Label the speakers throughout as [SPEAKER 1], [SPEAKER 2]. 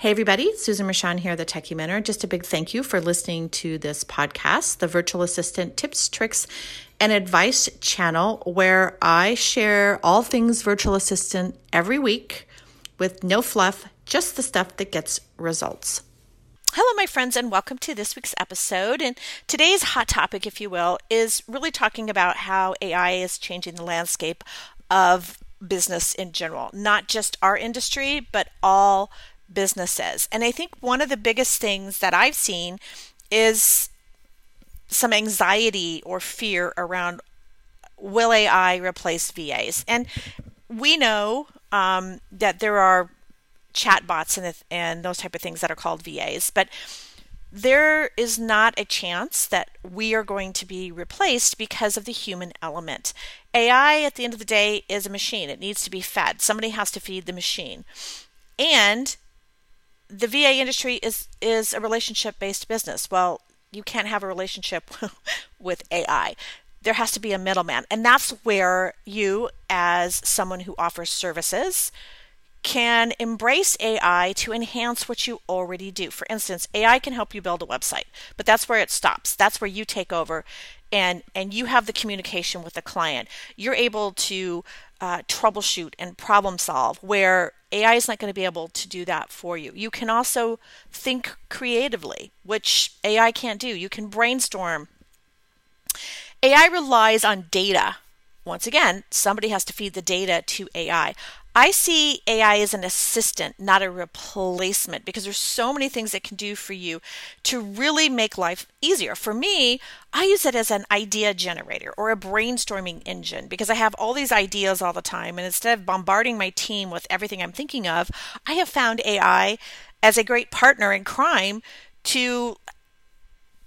[SPEAKER 1] Hey, everybody, Susan Rashan here, the Techie Mentor. Just a big thank you for listening to this podcast, the Virtual Assistant Tips, Tricks, and Advice channel, where I share all things virtual assistant every week with no fluff, just the stuff that gets results.
[SPEAKER 2] Hello, my friends, and welcome to this week's episode. And today's hot topic, if you will, is really talking about how AI is changing the landscape of business in general, not just our industry, but all businesses. And I think one of the biggest things that I've seen is some anxiety or fear around will AI replace VAs? And we know um, that there are chatbots and, and those type of things that are called VAs, but there is not a chance that we are going to be replaced because of the human element. AI, at the end of the day, is a machine. It needs to be fed. Somebody has to feed the machine. And the VA industry is is a relationship based business. Well, you can't have a relationship with AI. There has to be a middleman, and that's where you, as someone who offers services, can embrace AI to enhance what you already do. For instance, AI can help you build a website, but that's where it stops. That's where you take over and and you have the communication with the client. You're able to uh, troubleshoot and problem solve where AI is not going to be able to do that for you. You can also think creatively, which AI can't do. You can brainstorm. AI relies on data. Once again, somebody has to feed the data to AI. I see AI as an assistant, not a replacement, because there's so many things it can do for you to really make life easier. For me, I use it as an idea generator or a brainstorming engine because I have all these ideas all the time. And instead of bombarding my team with everything I'm thinking of, I have found AI as a great partner in crime to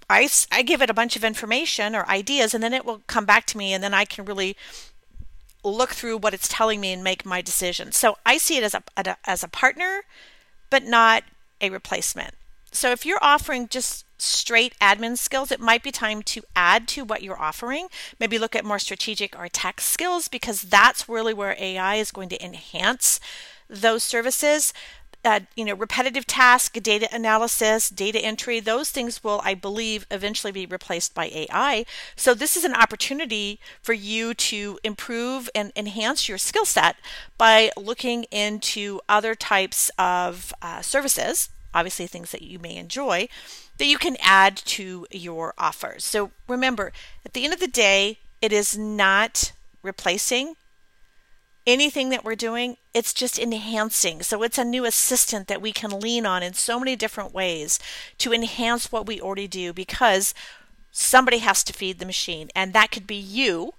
[SPEAKER 2] I, I give it a bunch of information or ideas and then it will come back to me and then I can really look through what it's telling me and make my decision. So I see it as a, as a partner, but not a replacement. So if you're offering just straight admin skills, it might be time to add to what you're offering. Maybe look at more strategic or tech skills because that's really where AI is going to enhance those services uh, you know, repetitive task, data analysis, data entry, those things will, I believe, eventually be replaced by AI. So this is an opportunity for you to improve and enhance your skill set by looking into other types of uh, services, obviously things that you may enjoy, that you can add to your offers. So remember, at the end of the day, it is not replacing anything that we're doing, it's just enhancing. So it's a new assistant that we can lean on in so many different ways to enhance what we already do because somebody has to feed the machine. And that could be you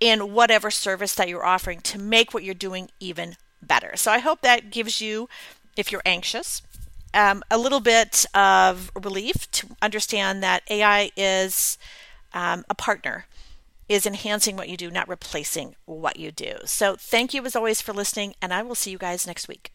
[SPEAKER 2] in whatever service that you're offering to make what you're doing even better. So I hope that gives you, if you're anxious, um, a little bit of relief to understand that AI is um, a partner is enhancing what you do, not replacing what you do. So thank you as always for listening, and I will see you guys next week.